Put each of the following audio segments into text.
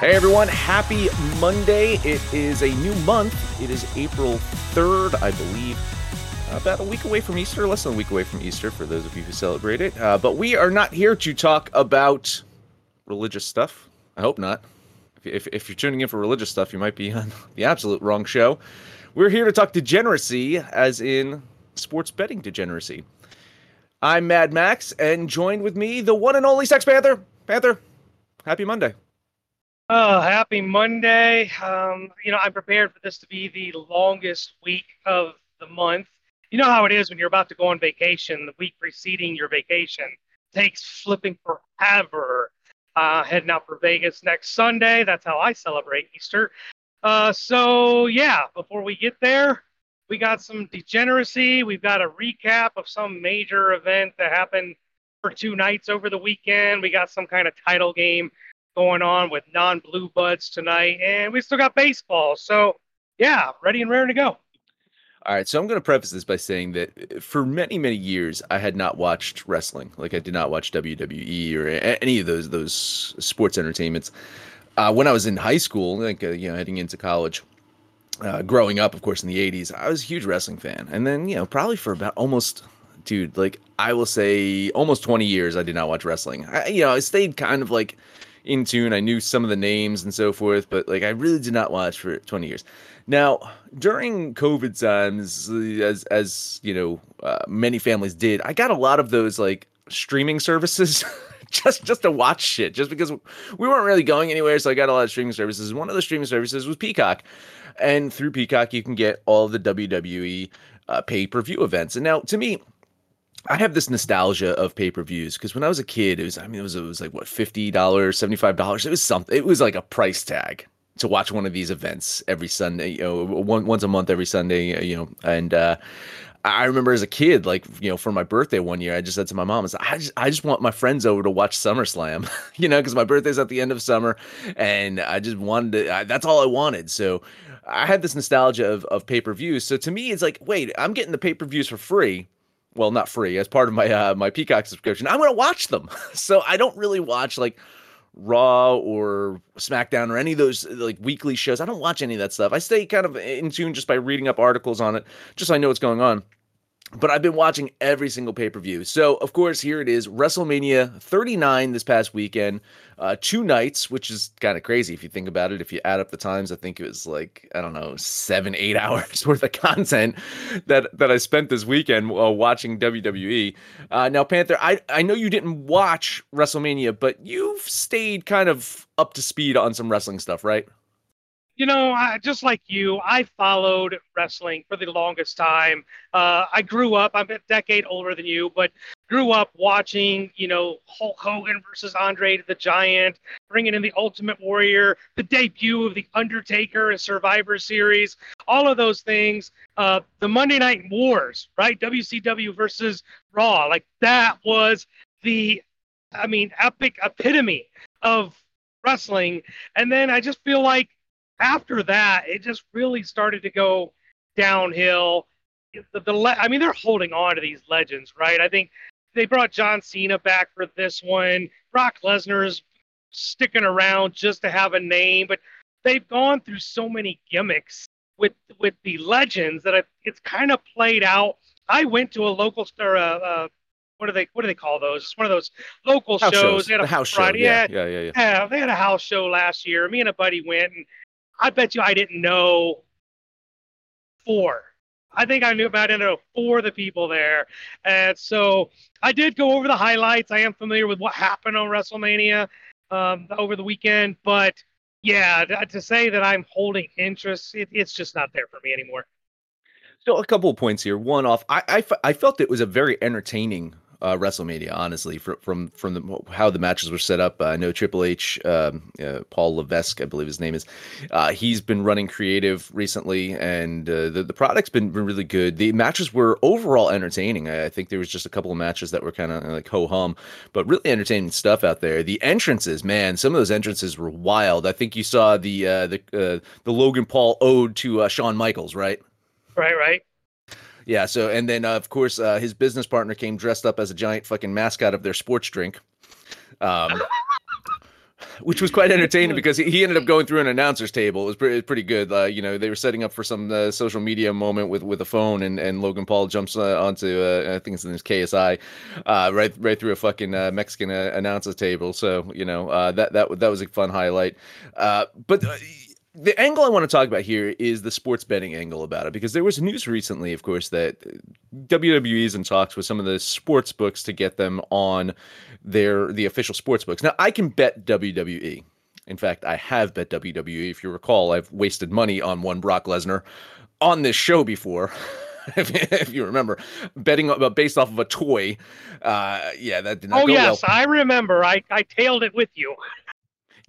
Hey everyone, happy Monday. It is a new month. It is April 3rd, I believe. About a week away from Easter, less than a week away from Easter for those of you who celebrate it. Uh, but we are not here to talk about religious stuff. I hope not. If, if, if you're tuning in for religious stuff, you might be on the absolute wrong show. We're here to talk degeneracy, as in sports betting degeneracy. I'm Mad Max, and joined with me, the one and only Sex Panther. Panther, happy Monday. Oh, happy Monday. Um, you know, I'm prepared for this to be the longest week of the month. You know how it is when you're about to go on vacation, the week preceding your vacation takes flipping forever. Uh, heading out for Vegas next Sunday. That's how I celebrate Easter. Uh, so, yeah, before we get there, we got some degeneracy. We've got a recap of some major event that happened for two nights over the weekend. We got some kind of title game going on with non blue bloods tonight, and we still got baseball. So, yeah, ready and raring to go. All right, so I'm going to preface this by saying that for many, many years, I had not watched wrestling. Like I did not watch WWE or any of those those sports entertainments. Uh, when I was in high school, like uh, you know, heading into college, uh, growing up, of course, in the '80s, I was a huge wrestling fan. And then, you know, probably for about almost, dude, like I will say, almost 20 years, I did not watch wrestling. I, you know, I stayed kind of like in tune. I knew some of the names and so forth, but like I really did not watch for 20 years. Now, during COVID times, as as you know, uh, many families did, I got a lot of those like streaming services. just just to watch shit, just because we weren't really going anywhere, so I got a lot of streaming services. One of the streaming services was Peacock, and through Peacock you can get all the WWE uh, pay per view events. And now, to me, I have this nostalgia of pay per views because when I was a kid, it was I mean it was it was like what fifty dollars, seventy five dollars. It was something. It was like a price tag to watch one of these events every Sunday. You know, one once a month every Sunday. You know, and uh, I remember as a kid, like you know, for my birthday one year, I just said to my mom, "I just I just want my friends over to watch SummerSlam, you know, because my birthday's at the end of summer, and I just wanted to. I, that's all I wanted. So I had this nostalgia of of pay per views. So to me, it's like, wait, I'm getting the pay per views for free well, not free, as part of my uh, my Peacock subscription. I'm going to watch them. so I don't really watch like Raw or SmackDown or any of those like weekly shows. I don't watch any of that stuff. I stay kind of in tune just by reading up articles on it, just so I know what's going on but I've been watching every single pay per view. So, of course, here it is WrestleMania 39 this past weekend, uh, two nights, which is kind of crazy if you think about it. If you add up the times, I think it was like, I don't know, seven, eight hours worth of content that, that I spent this weekend watching WWE. Uh, now, Panther, I, I know you didn't watch WrestleMania, but you've stayed kind of up to speed on some wrestling stuff, right? You know, I, just like you, I followed wrestling for the longest time. Uh, I grew up, I'm a decade older than you, but grew up watching, you know, Hulk Hogan versus Andre the Giant, bringing in the Ultimate Warrior, the debut of The Undertaker and Survivor Series, all of those things. Uh, the Monday Night Wars, right? WCW versus Raw. Like that was the, I mean, epic epitome of wrestling. And then I just feel like, after that, it just really started to go downhill. The, the I mean, they're holding on to these legends, right? I think they brought John Cena back for this one. Brock Lesnar's sticking around just to have a name, but they've gone through so many gimmicks with with the legends that it's kind of played out. I went to a local or uh, uh, what do they what do they call those? It's one of those local house shows. shows. They had a the house Friday. show. Yeah, yeah, yeah, yeah. yeah. They had a house show last year. Me and a buddy went, and I bet you I didn't know four. I think I knew about it. Four of the people there, and so I did go over the highlights. I am familiar with what happened on WrestleMania um, over the weekend, but yeah, to say that I'm holding interest, it, it's just not there for me anymore. So a couple of points here. One off, I, I, I felt it was a very entertaining uh, WrestleMania, honestly, from from from the, how the matches were set up. Uh, I know Triple H, um, uh, Paul Levesque, I believe his name is. Uh, he's been running creative recently, and uh, the the product's been, been really good. The matches were overall entertaining. I, I think there was just a couple of matches that were kind of like ho hum, but really entertaining stuff out there. The entrances, man, some of those entrances were wild. I think you saw the uh, the the Logan Paul ode to Shawn Michaels, right? Right, right. Yeah. So, and then uh, of course uh, his business partner came dressed up as a giant fucking mascot of their sports drink. Um, which was quite entertaining because he, ended up going through an announcer's table. It was pretty, pretty good. Uh, you know, they were setting up for some uh, social media moment with, with a phone, and, and Logan Paul jumps uh, onto uh, I think it's in his KSI, uh, right right through a fucking uh, Mexican announcer's table. So you know that that that was a fun highlight. but the angle I want to talk about here is the sports betting angle about it because there was news recently, of course, that WWE is in talks with some of the sports books to get them on their the official sports books. Now, I can bet WWE. In fact, I have bet WWE. If you recall, I've wasted money on one Brock Lesnar on this show before. if, you remember, betting based off of a toy. Uh, yeah, that did not oh, yes, well. I remember. I, I tailed it with you.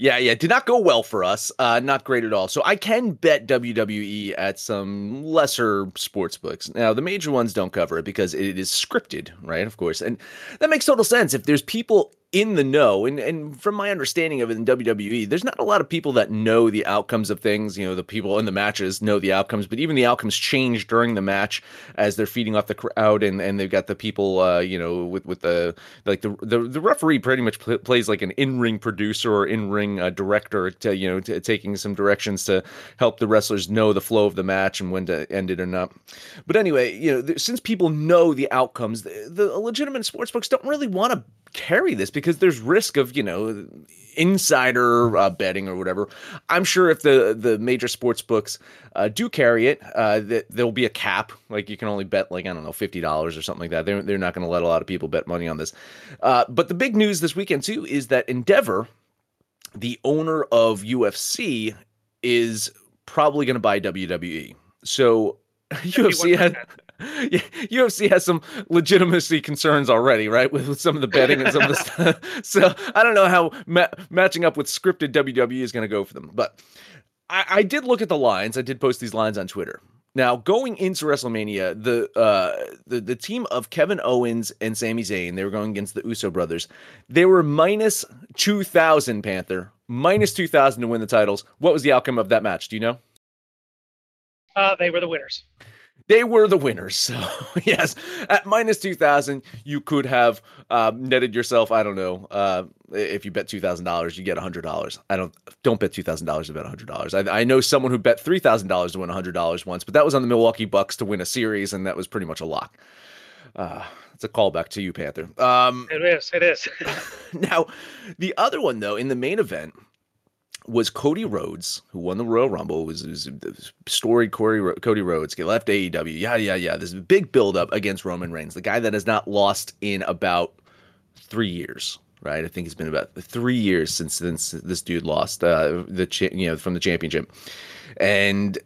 Yeah, yeah, did not go well for us. Uh, not great at all. So I can bet WWE at some lesser sports books. Now the major ones don't cover it because it is scripted, right? Of course, and that makes total sense. If there's people in the know. And and from my understanding of it in WWE, there's not a lot of people that know the outcomes of things. You know, the people in the matches know the outcomes, but even the outcomes change during the match as they're feeding off the crowd, and, and they've got the people, uh, you know, with with the like the the, the referee pretty much pl- plays like an in ring producer or in ring uh, director, to, you know, t- taking some directions to help the wrestlers know the flow of the match and when to end it or not. But anyway, you know, th- since people know the outcomes, the, the legitimate sports books don't really want to carry this because there's risk of you know insider uh, betting or whatever. I'm sure if the the major sports books uh, do carry it, uh, that there'll be a cap. Like you can only bet like I don't know fifty dollars or something like that. They're they're not going to let a lot of people bet money on this. Uh, but the big news this weekend too is that Endeavor, the owner of UFC, is probably going to buy WWE. So UFC had UFC has some legitimacy concerns already, right? With, with some of the betting and some of the stuff. So I don't know how ma- matching up with scripted WWE is going to go for them. But I, I did look at the lines. I did post these lines on Twitter. Now, going into WrestleMania, the uh, the the team of Kevin Owens and Sami Zayn, they were going against the Uso brothers. They were minus two thousand Panther, minus two thousand to win the titles. What was the outcome of that match? Do you know? Uh, they were the winners they were the winners. So yes, at minus two thousand, you could have um, netted yourself. I don't know. Uh, if you bet two thousand dollars, you get hundred dollars. I don't don't bet two thousand dollars to bet hundred dollars. I, I know someone who bet three thousand dollars to win hundred dollars once, but that was on the Milwaukee Bucks to win a series, and that was pretty much a lock. Uh, it's a callback to you, Panther. Um, it is. It is. now, the other one though, in the main event, was Cody Rhodes, who won the Royal Rumble, was, was storied Corey, Cody Rhodes, get left AEW, yeah, yeah, yeah. This big buildup against Roman Reigns, the guy that has not lost in about three years, right? I think it's been about three years since, since this dude lost uh, the you know from the championship, and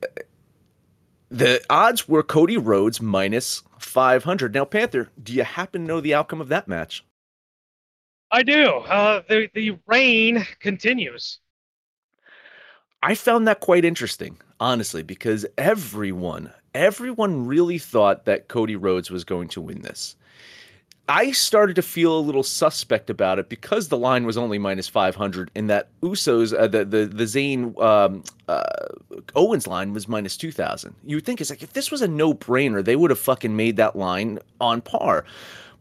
the odds were Cody Rhodes minus five hundred. Now, Panther, do you happen to know the outcome of that match? I do. Uh, the the reign continues. I found that quite interesting, honestly, because everyone, everyone really thought that Cody Rhodes was going to win this. I started to feel a little suspect about it because the line was only minus 500 and that Usos, uh, the, the, the Zayn um, uh, Owens line was minus 2,000. You would think it's like if this was a no brainer, they would have fucking made that line on par.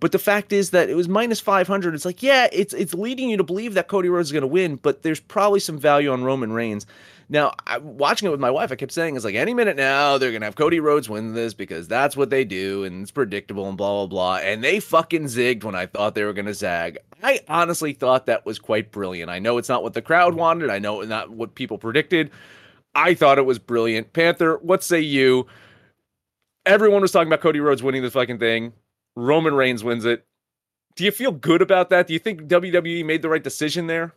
But the fact is that it was minus 500. It's like, yeah, it's it's leading you to believe that Cody Rhodes is going to win, but there's probably some value on Roman Reigns. Now, I, watching it with my wife, I kept saying, it's like any minute now, they're going to have Cody Rhodes win this because that's what they do and it's predictable and blah, blah, blah. And they fucking zigged when I thought they were going to zag. I honestly thought that was quite brilliant. I know it's not what the crowd wanted, I know it's not what people predicted. I thought it was brilliant. Panther, what say you? Everyone was talking about Cody Rhodes winning this fucking thing. Roman Reigns wins it. Do you feel good about that? Do you think WWE made the right decision there?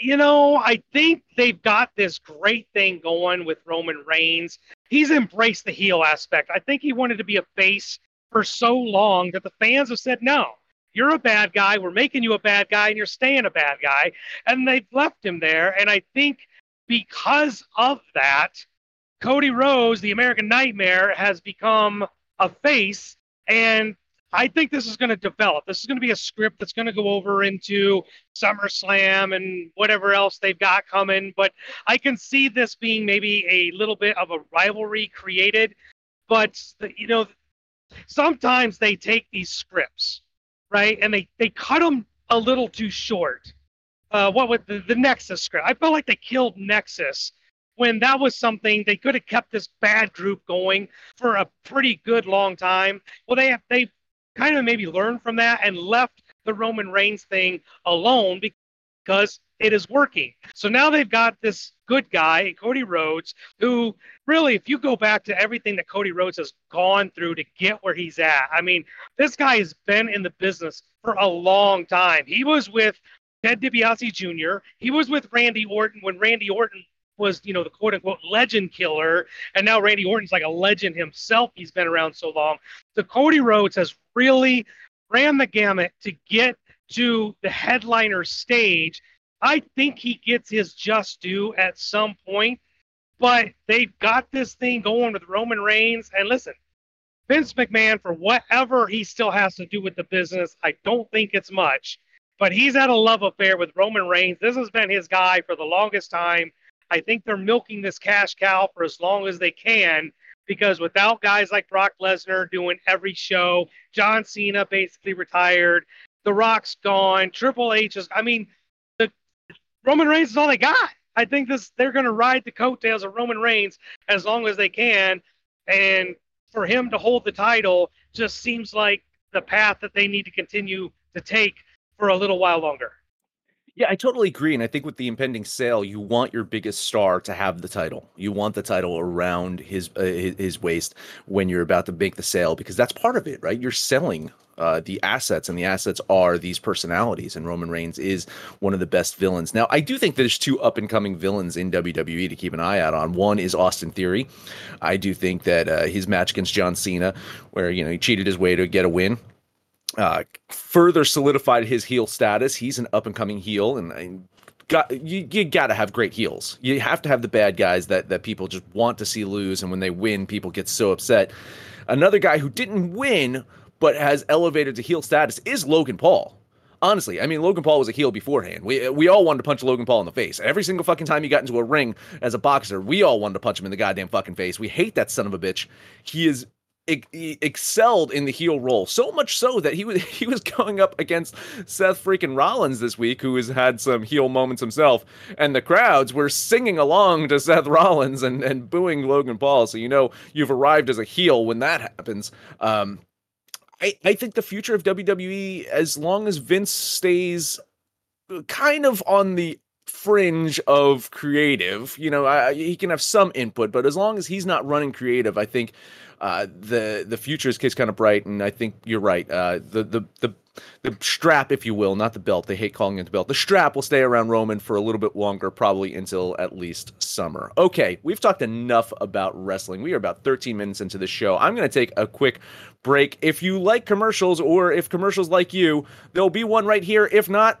You know, I think they've got this great thing going with Roman Reigns. He's embraced the heel aspect. I think he wanted to be a face for so long that the fans have said, no, you're a bad guy. We're making you a bad guy, and you're staying a bad guy. And they've left him there. And I think because of that, Cody Rhodes, the American Nightmare, has become a face and I think this is going to develop. This is going to be a script that's going to go over into SummerSlam and whatever else they've got coming. But I can see this being maybe a little bit of a rivalry created. But, you know, sometimes they take these scripts, right, and they, they cut them a little too short. Uh, what with the, the Nexus script? I felt like they killed Nexus when that was something they could have kept this bad group going for a pretty good long time. Well, they have, they kind of maybe learned from that and left the Roman Reigns thing alone because it is working. So now they've got this good guy, Cody Rhodes, who really, if you go back to everything that Cody Rhodes has gone through to get where he's at, I mean, this guy has been in the business for a long time. He was with Ted DiBiase Jr. He was with Randy Orton when Randy Orton was, you know, the quote unquote legend killer. And now Randy Orton's like a legend himself. He's been around so long. So Cody Rhodes has really ran the gamut to get to the headliner stage. I think he gets his just due at some point, but they've got this thing going with Roman Reigns. And listen, Vince McMahon, for whatever he still has to do with the business, I don't think it's much, but he's had a love affair with Roman Reigns. This has been his guy for the longest time. I think they're milking this cash cow for as long as they can because without guys like Brock Lesnar doing every show, John Cena basically retired, The Rock's gone, Triple H is. I mean, the Roman Reigns is all they got. I think this they're going to ride the coattails of Roman Reigns as long as they can, and for him to hold the title just seems like the path that they need to continue to take for a little while longer. Yeah, I totally agree. And I think with the impending sale, you want your biggest star to have the title. You want the title around his uh, his waist when you're about to make the sale because that's part of it, right? You're selling uh, the assets, and the assets are these personalities. And Roman Reigns is one of the best villains. Now, I do think there's two up and coming villains in WWE to keep an eye out on. One is Austin Theory. I do think that uh, his match against John Cena, where you know he cheated his way to get a win, uh, further solidified his heel status. He's an up and coming heel, and, and got you, you got to have great heels. You have to have the bad guys that that people just want to see lose, and when they win, people get so upset. Another guy who didn't win but has elevated to heel status is Logan Paul. Honestly, I mean Logan Paul was a heel beforehand. We we all wanted to punch Logan Paul in the face. Every single fucking time he got into a ring as a boxer, we all wanted to punch him in the goddamn fucking face. We hate that son of a bitch. He is excelled in the heel role so much so that he was he was going up against Seth freaking Rollins this week who has had some heel moments himself and the crowds were singing along to Seth Rollins and and booing Logan Paul. So you know you've arrived as a heel when that happens. Um I, I think the future of WWE as long as Vince stays kind of on the fringe of creative you know I, he can have some input but as long as he's not running creative I think uh, the the future is kind of bright, and I think you're right. Uh, the the the the strap, if you will, not the belt. They hate calling it the belt. The strap will stay around Roman for a little bit longer, probably until at least summer. Okay, we've talked enough about wrestling. We are about 13 minutes into the show. I'm going to take a quick break. If you like commercials, or if commercials like you, there'll be one right here. If not,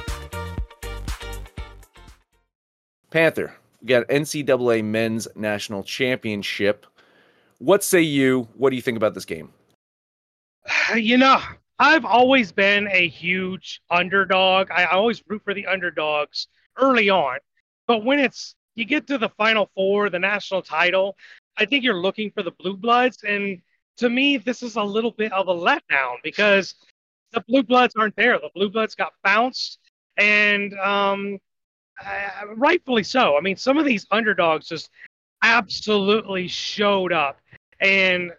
Panther, we got NCAA Men's National Championship. What say you? What do you think about this game? You know, I've always been a huge underdog. I always root for the underdogs early on. But when it's you get to the final four, the national title, I think you're looking for the blue bloods. And to me, this is a little bit of a letdown because the blue bloods aren't there. The blue bloods got bounced. And um, uh, rightfully so. I mean, some of these underdogs just absolutely showed up, and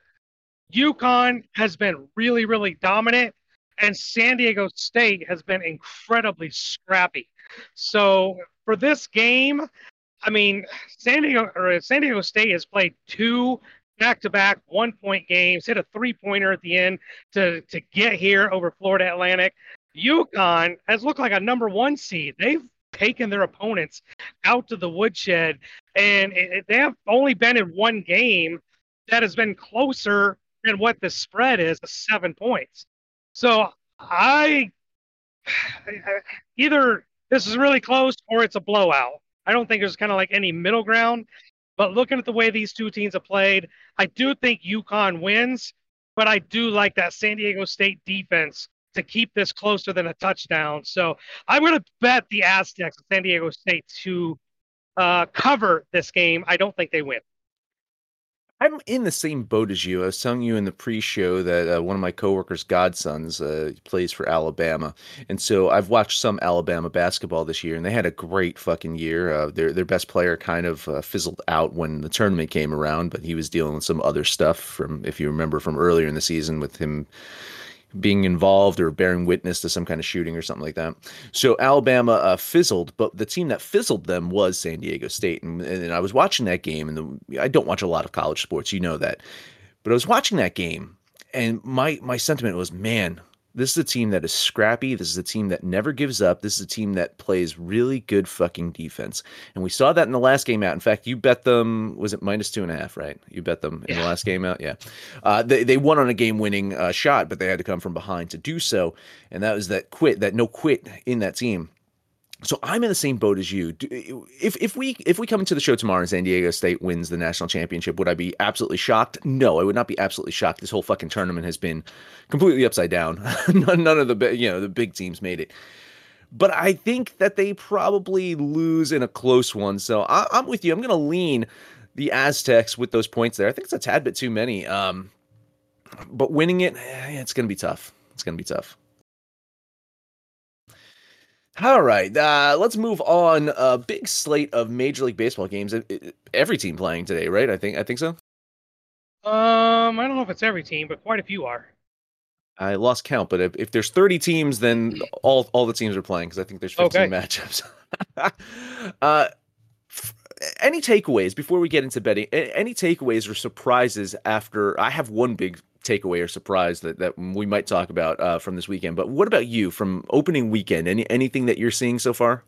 UConn has been really, really dominant, and San Diego State has been incredibly scrappy. So for this game, I mean, San Diego or San Diego State has played two back-to-back one-point games, hit a three-pointer at the end to to get here over Florida Atlantic. UConn has looked like a number one seed. They've taken their opponents out to the woodshed, and it, they have only been in one game that has been closer than what the spread is, seven points. So I either this is really close or it's a blowout. I don't think there's kind of like any middle ground. But looking at the way these two teams have played, I do think UConn wins, but I do like that San Diego State defense to keep this closer than a touchdown. So I'm going to bet the Aztecs San Diego State to uh, cover this game. I don't think they win. I'm in the same boat as you. I was telling you in the pre-show that uh, one of my coworkers' godsons uh, plays for Alabama, and so I've watched some Alabama basketball this year, and they had a great fucking year. Uh, their their best player kind of uh, fizzled out when the tournament came around, but he was dealing with some other stuff from, if you remember, from earlier in the season with him being involved or bearing witness to some kind of shooting or something like that. So Alabama uh, fizzled, but the team that fizzled them was San Diego State. And, and I was watching that game, and the, I don't watch a lot of college sports, you know that, but I was watching that game, and my my sentiment was, man, this is a team that is scrappy. This is a team that never gives up. This is a team that plays really good fucking defense. And we saw that in the last game out. In fact, you bet them, was it minus two and a half, right? You bet them in yeah. the last game out? Yeah. Uh, they, they won on a game winning uh, shot, but they had to come from behind to do so. And that was that quit, that no quit in that team. So I'm in the same boat as you. If if we if we come into the show tomorrow and San Diego State wins the national championship, would I be absolutely shocked? No, I would not be absolutely shocked. This whole fucking tournament has been completely upside down. none, of the you know the big teams made it. But I think that they probably lose in a close one. So I, am with you. I'm going to lean the Aztecs with those points there. I think it's a tad bit too many. Um, but winning it, eh, it's going to be tough. It's going to be tough. All right, uh, let's move on. A big slate of Major League Baseball games. Every team playing today, right? I think I think so. Um, I don't know if it's every team, but quite a few are. I lost count, but if, if there's 30 teams, then all all the teams are playing because I think there's 15 okay. matchups. uh, any takeaways before we get into betting? Any takeaways or surprises after? I have one big takeaway or surprise that, that we might talk about uh, from this weekend. But what about you from opening weekend? Any anything that you're seeing so far?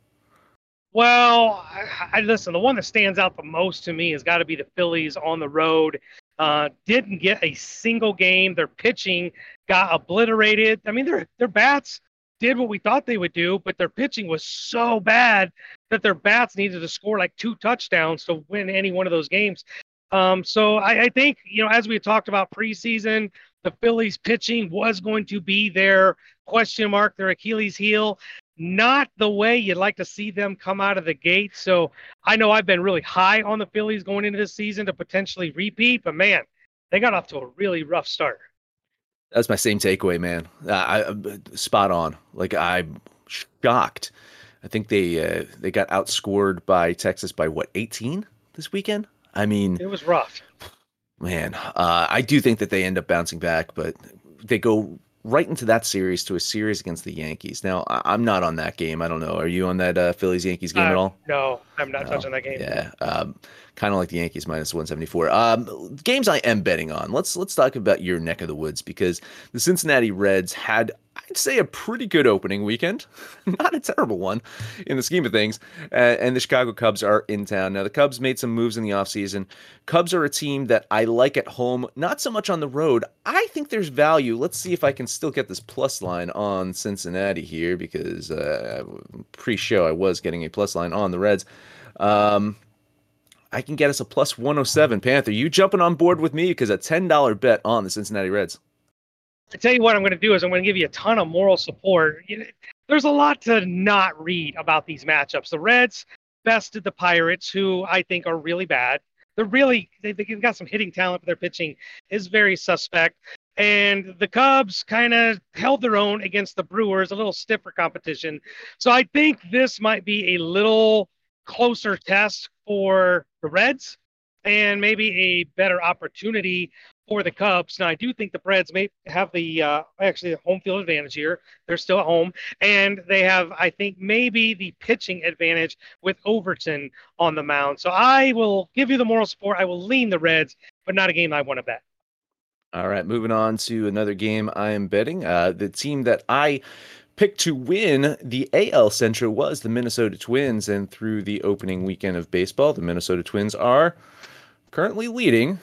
Well, I, I listen. The one that stands out the most to me has got to be the Phillies on the road. Uh, didn't get a single game. Their pitching got obliterated. I mean, their their bats did what we thought they would do, but their pitching was so bad that their bats needed to score like two touchdowns to win any one of those games. Um, so I, I, think, you know, as we talked about preseason, the Phillies pitching was going to be their question mark, their Achilles heel. Not the way you'd like to see them come out of the gate. So I know I've been really high on the Phillies going into this season to potentially repeat, but man, they got off to a really rough start. That's my same takeaway, man. I, I spot on. Like I'm shocked. I think they uh, they got outscored by Texas by what 18 this weekend. I mean, it was rough. Man, uh, I do think that they end up bouncing back, but they go right into that series to a series against the Yankees. Now, I'm not on that game. I don't know. Are you on that uh, Phillies Yankees game uh, at all? No, I'm not no. touching that game. Yeah, um, kind of like the Yankees minus 174. Um, games I am betting on. Let's let's talk about your neck of the woods because the Cincinnati Reds had I'd say a pretty good opening weekend, not a terrible one in the scheme of things. Uh, and the Chicago Cubs are in town. Now, the Cubs made some moves in the offseason. Cubs are a team that I like at home, not so much on the road. I think there's value. Let's see if I can still get this plus line on Cincinnati here because uh, pre show I was getting a plus line on the Reds. Um, I can get us a plus 107. Panther, you jumping on board with me because a $10 bet on the Cincinnati Reds. I tell you what I'm going to do is I'm going to give you a ton of moral support. There's a lot to not read about these matchups. The Reds bested the Pirates, who I think are really bad. They're really they, they've got some hitting talent, but their pitching is very suspect. And the Cubs kind of held their own against the Brewers, a little stiffer competition. So I think this might be a little closer test for the Reds and maybe a better opportunity for the Cubs. Now, I do think the Reds may have the uh, actually the home field advantage here. They're still at home, and they have, I think, maybe the pitching advantage with Overton on the mound. So I will give you the moral support. I will lean the Reds, but not a game I want to bet. All right, moving on to another game I am betting. Uh, the team that I picked to win the AL Central was the Minnesota Twins, and through the opening weekend of baseball, the Minnesota Twins are currently leading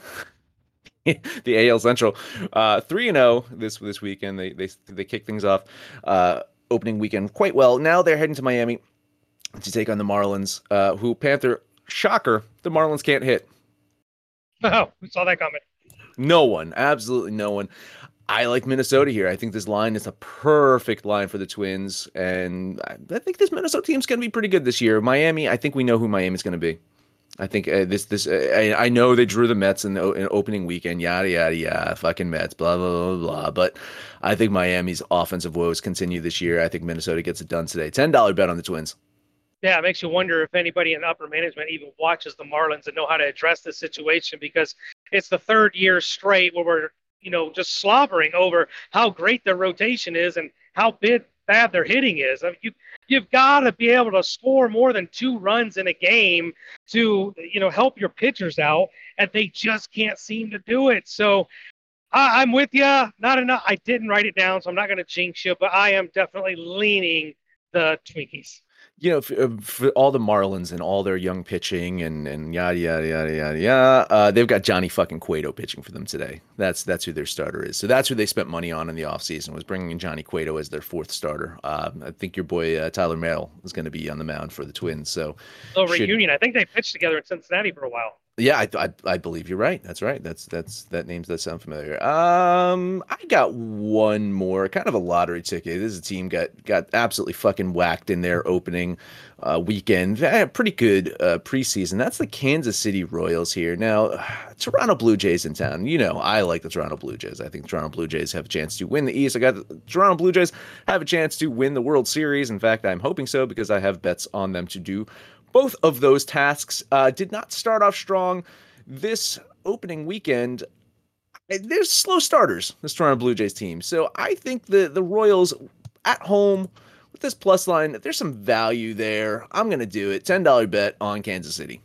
the AL Central, uh, three and zero oh this this weekend. They they they kick things off uh, opening weekend quite well. Now they're heading to Miami to take on the Marlins, uh, who Panther shocker the Marlins can't hit. Oh, we saw that coming. No one, absolutely no one. I like Minnesota here. I think this line is a perfect line for the Twins, and I think this Minnesota team's going to be pretty good this year. Miami, I think we know who Miami's going to be. I think uh, this this uh, I, I, know they drew the Mets in, the, in opening weekend, yada yada yada, fucking Mets, blah blah blah blah. But I think Miami's offensive woes continue this year. I think Minnesota gets it done today. Ten dollar bet on the Twins. Yeah, it makes you wonder if anybody in upper management even watches the Marlins and know how to address the situation because it's the third year straight where we're you know just slobbering over how great their rotation is and how big bad their hitting is. I mean, you you've got to be able to score more than two runs in a game to you know help your pitchers out, and they just can't seem to do it. So I, I'm with you. Not enough. I didn't write it down, so I'm not going to jinx you, but I am definitely leaning the Twinkies you know, for, uh, for, all the Marlins and all their young pitching and and yada yada yada yada yada, uh, they've got Johnny fucking Cueto pitching for them today. That's that's who their starter is. So that's who they spent money on in the offseason was bringing in Johnny Cueto as their fourth starter. Uh, I think your boy uh, Tyler Mahle is going to be on the mound for the Twins. So a reunion. I think they pitched together in Cincinnati for a while. Yeah, I, I, I believe you're right. That's right. That's that's that names that sound familiar. Um, I got one more, kind of a lottery ticket. This is a team got got absolutely fucking whacked in their opening uh, weekend. Pretty good uh, preseason. That's the Kansas City Royals here. Now, Toronto Blue Jays in town. You know, I like the Toronto Blue Jays. I think Toronto Blue Jays have a chance to win the East. I got the Toronto Blue Jays have a chance to win the World Series. In fact, I'm hoping so because I have bets on them to do both of those tasks uh, did not start off strong this opening weekend. There's slow starters, this Toronto Blue Jays team. So I think the the Royals at home with this plus line, there's some value there. I'm going to do it. $10 bet on Kansas City.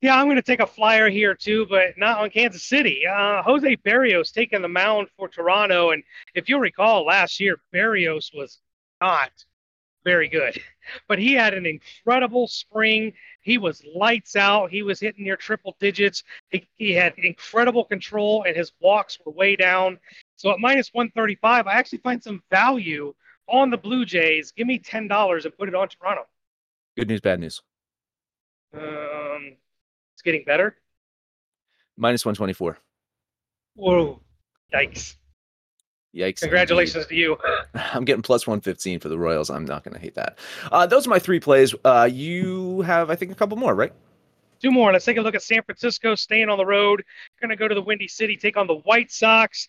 Yeah, I'm going to take a flyer here too, but not on Kansas City. Uh, Jose Berrios taking the mound for Toronto, and if you'll recall, last year Berrios was not very good. But he had an incredible spring. He was lights out. He was hitting near triple digits. He, he had incredible control, and his walks were way down. So at minus 135, I actually find some value on the Blue Jays. Give me $10 and put it on Toronto. Good news, bad news. Um, it's getting better. Minus 124. Whoa. Yikes. Yikes. Congratulations indeed. to you. I'm getting plus 115 for the Royals. I'm not going to hate that. Uh, those are my three plays. Uh, you have, I think, a couple more, right? Two more. Let's take a look at San Francisco staying on the road. Going to go to the Windy City, take on the White Sox.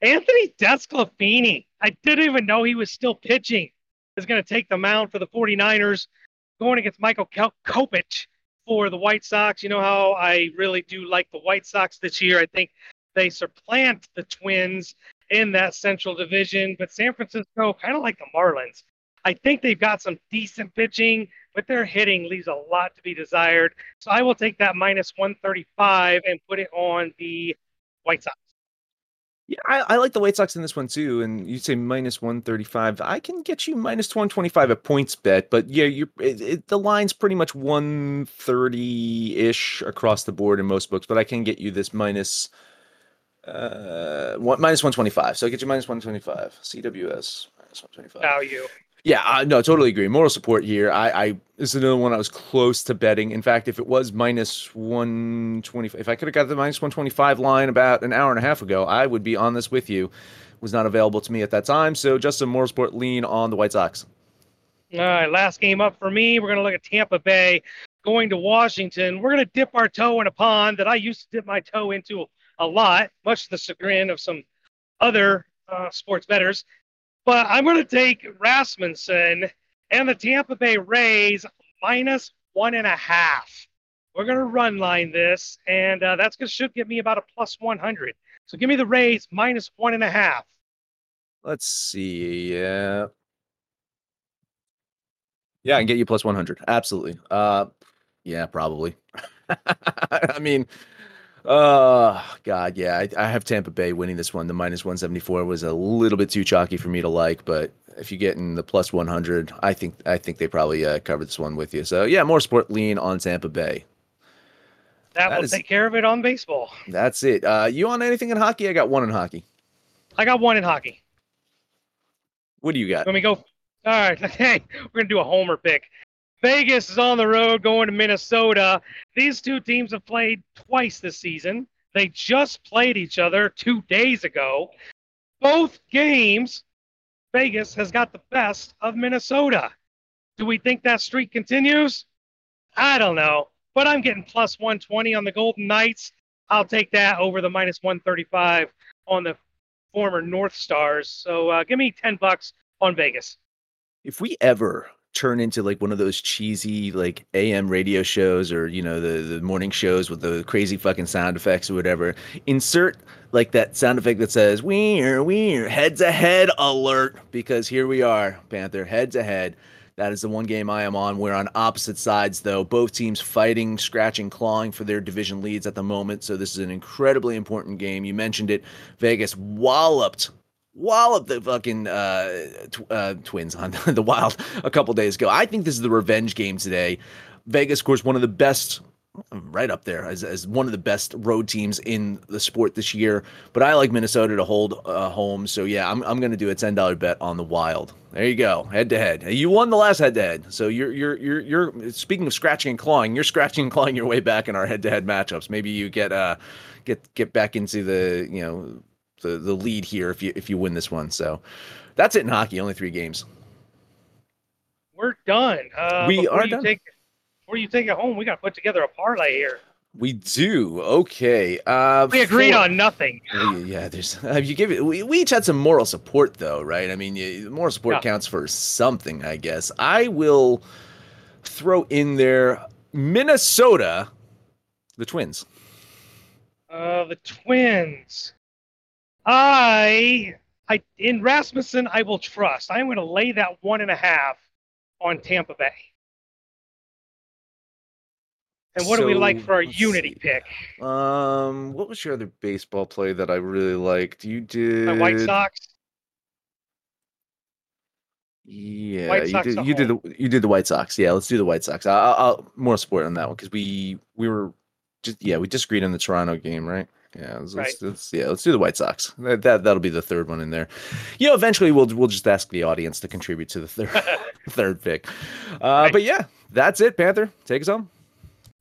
Anthony DeSclafani. I didn't even know he was still pitching. Is going to take the mound for the 49ers, going against Michael Kopech for the White Sox. You know how I really do like the White Sox this year. I think they supplant the Twins in that Central Division, but San Francisco, kind of like the Marlins, I think they've got some decent pitching, but their hitting leaves a lot to be desired. So I will take that minus 135 and put it on the White Sox. Yeah, I, I, like the White Sox in this one too. And you say minus one thirty five. I can get you minus one twenty five at PointsBet, but yeah, you the line's pretty much one thirty ish across the board in most books. But I can get you this minus uh one, minus one twenty five. So I get you minus one twenty five. CWS minus one twenty five. Value. Yeah, uh, no, totally agree. Moral support here. I, I this is another one I was close to betting. In fact, if it was minus one twenty, if I could have got the minus one twenty five line about an hour and a half ago, I would be on this with you. Was not available to me at that time, so just some moral support lean on the White Sox. All right, last game up for me. We're going to look at Tampa Bay going to Washington. We're going to dip our toe in a pond that I used to dip my toe into a lot, much to the chagrin of some other uh, sports bettors. But I'm going to take Rasmussen and the Tampa Bay Rays minus one and a half. We're going to run line this, and uh, that's going to should give me about a plus 100. So give me the Rays minus one and a half. Let's see. Yeah. Yeah, I can get you plus 100. Absolutely. Uh, yeah, probably. I mean, Oh God, yeah. I, I, have Tampa Bay winning this one. The minus one seventy four was a little bit too chalky for me to like, but if you get in the plus one hundred, I think I think they probably uh, covered this one with you. So yeah, more sport lean on Tampa Bay. That, that will is, take care of it on baseball. That's it. Uh, you on anything in hockey? I got one in hockey. I got one in hockey. What do you got? Let me go. All right. Hey, we're gonna do a homer pick. Vegas is on the road going to Minnesota. These two teams have played twice this season. They just played each other two days ago. Both games, Vegas has got the best of Minnesota. Do we think that streak continues? I don't know, but I'm getting plus 120 on the Golden Knights. I'll take that over the minus 135 on the former North Stars. So uh, give me 10 bucks on Vegas. If we ever turn into like one of those cheesy like AM radio shows or you know the the morning shows with the crazy fucking sound effects or whatever. Insert like that sound effect that says "we're we're heads ahead alert" because here we are, Panther heads ahead. That is the one game I am on. We're on opposite sides, though. Both teams fighting, scratching, clawing for their division leads at the moment. So this is an incredibly important game. You mentioned it. Vegas walloped wallop the fucking uh, tw- uh, Twins on the Wild a couple days ago. I think this is the revenge game today. Vegas scores one of the best right up there as, as one of the best road teams in the sport this year. But I like Minnesota to hold uh, home. So yeah, I'm, I'm going to do a ten dollar bet on the Wild. There you go, head to head. You won the last head to head. So you're you're you're you're speaking of scratching and clawing. You're scratching and clawing your way back in our head to head matchups. Maybe you get uh get get back into the you know the the lead here if you if you win this one. So that's it in hockey. Only three games. We're done. Uh, we are done. Take, before you take it home, we got to put together a parlay here. We do. Okay. Uh, we agreed for, on nothing. Yeah, there's. Uh, you give it. We, we each had some moral support, though, right? I mean, you, moral support yeah. counts for something, I guess. I will throw in there Minnesota, the Twins. Uh, the Twins. I, I in Rasmussen, I will trust. I'm going to lay that one and a half on Tampa Bay. And what so, do we like for our unity see. pick? Um, what was your other baseball play that I really liked? You did My White Sox. Yeah, White you did. You did the you did the White Sox. Yeah, let's do the White Sox. I'll, I'll more support on that one because we we were just yeah we disagreed on the Toronto game, right? Yeah, let's, right. let's, yeah, let's do the White Sox. That, that that'll be the third one in there. You know, eventually we'll we'll just ask the audience to contribute to the third third pick. Uh, right. But yeah, that's it. Panther, take us home.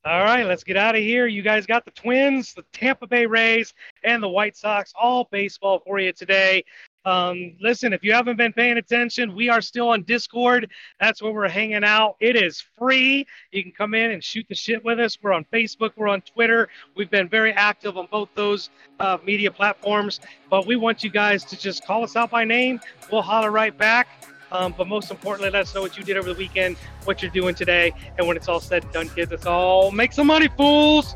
All right, let's get out of here. You guys got the Twins, the Tampa Bay Rays, and the White Sox, all baseball for you today. Um, listen, if you haven't been paying attention, we are still on Discord. That's where we're hanging out. It is free. You can come in and shoot the shit with us. We're on Facebook, we're on Twitter. We've been very active on both those uh, media platforms. But we want you guys to just call us out by name. We'll holler right back. Um, but most importantly, let us know what you did over the weekend, what you're doing today, and when it's all said and done, kids, let's all make some money, fools.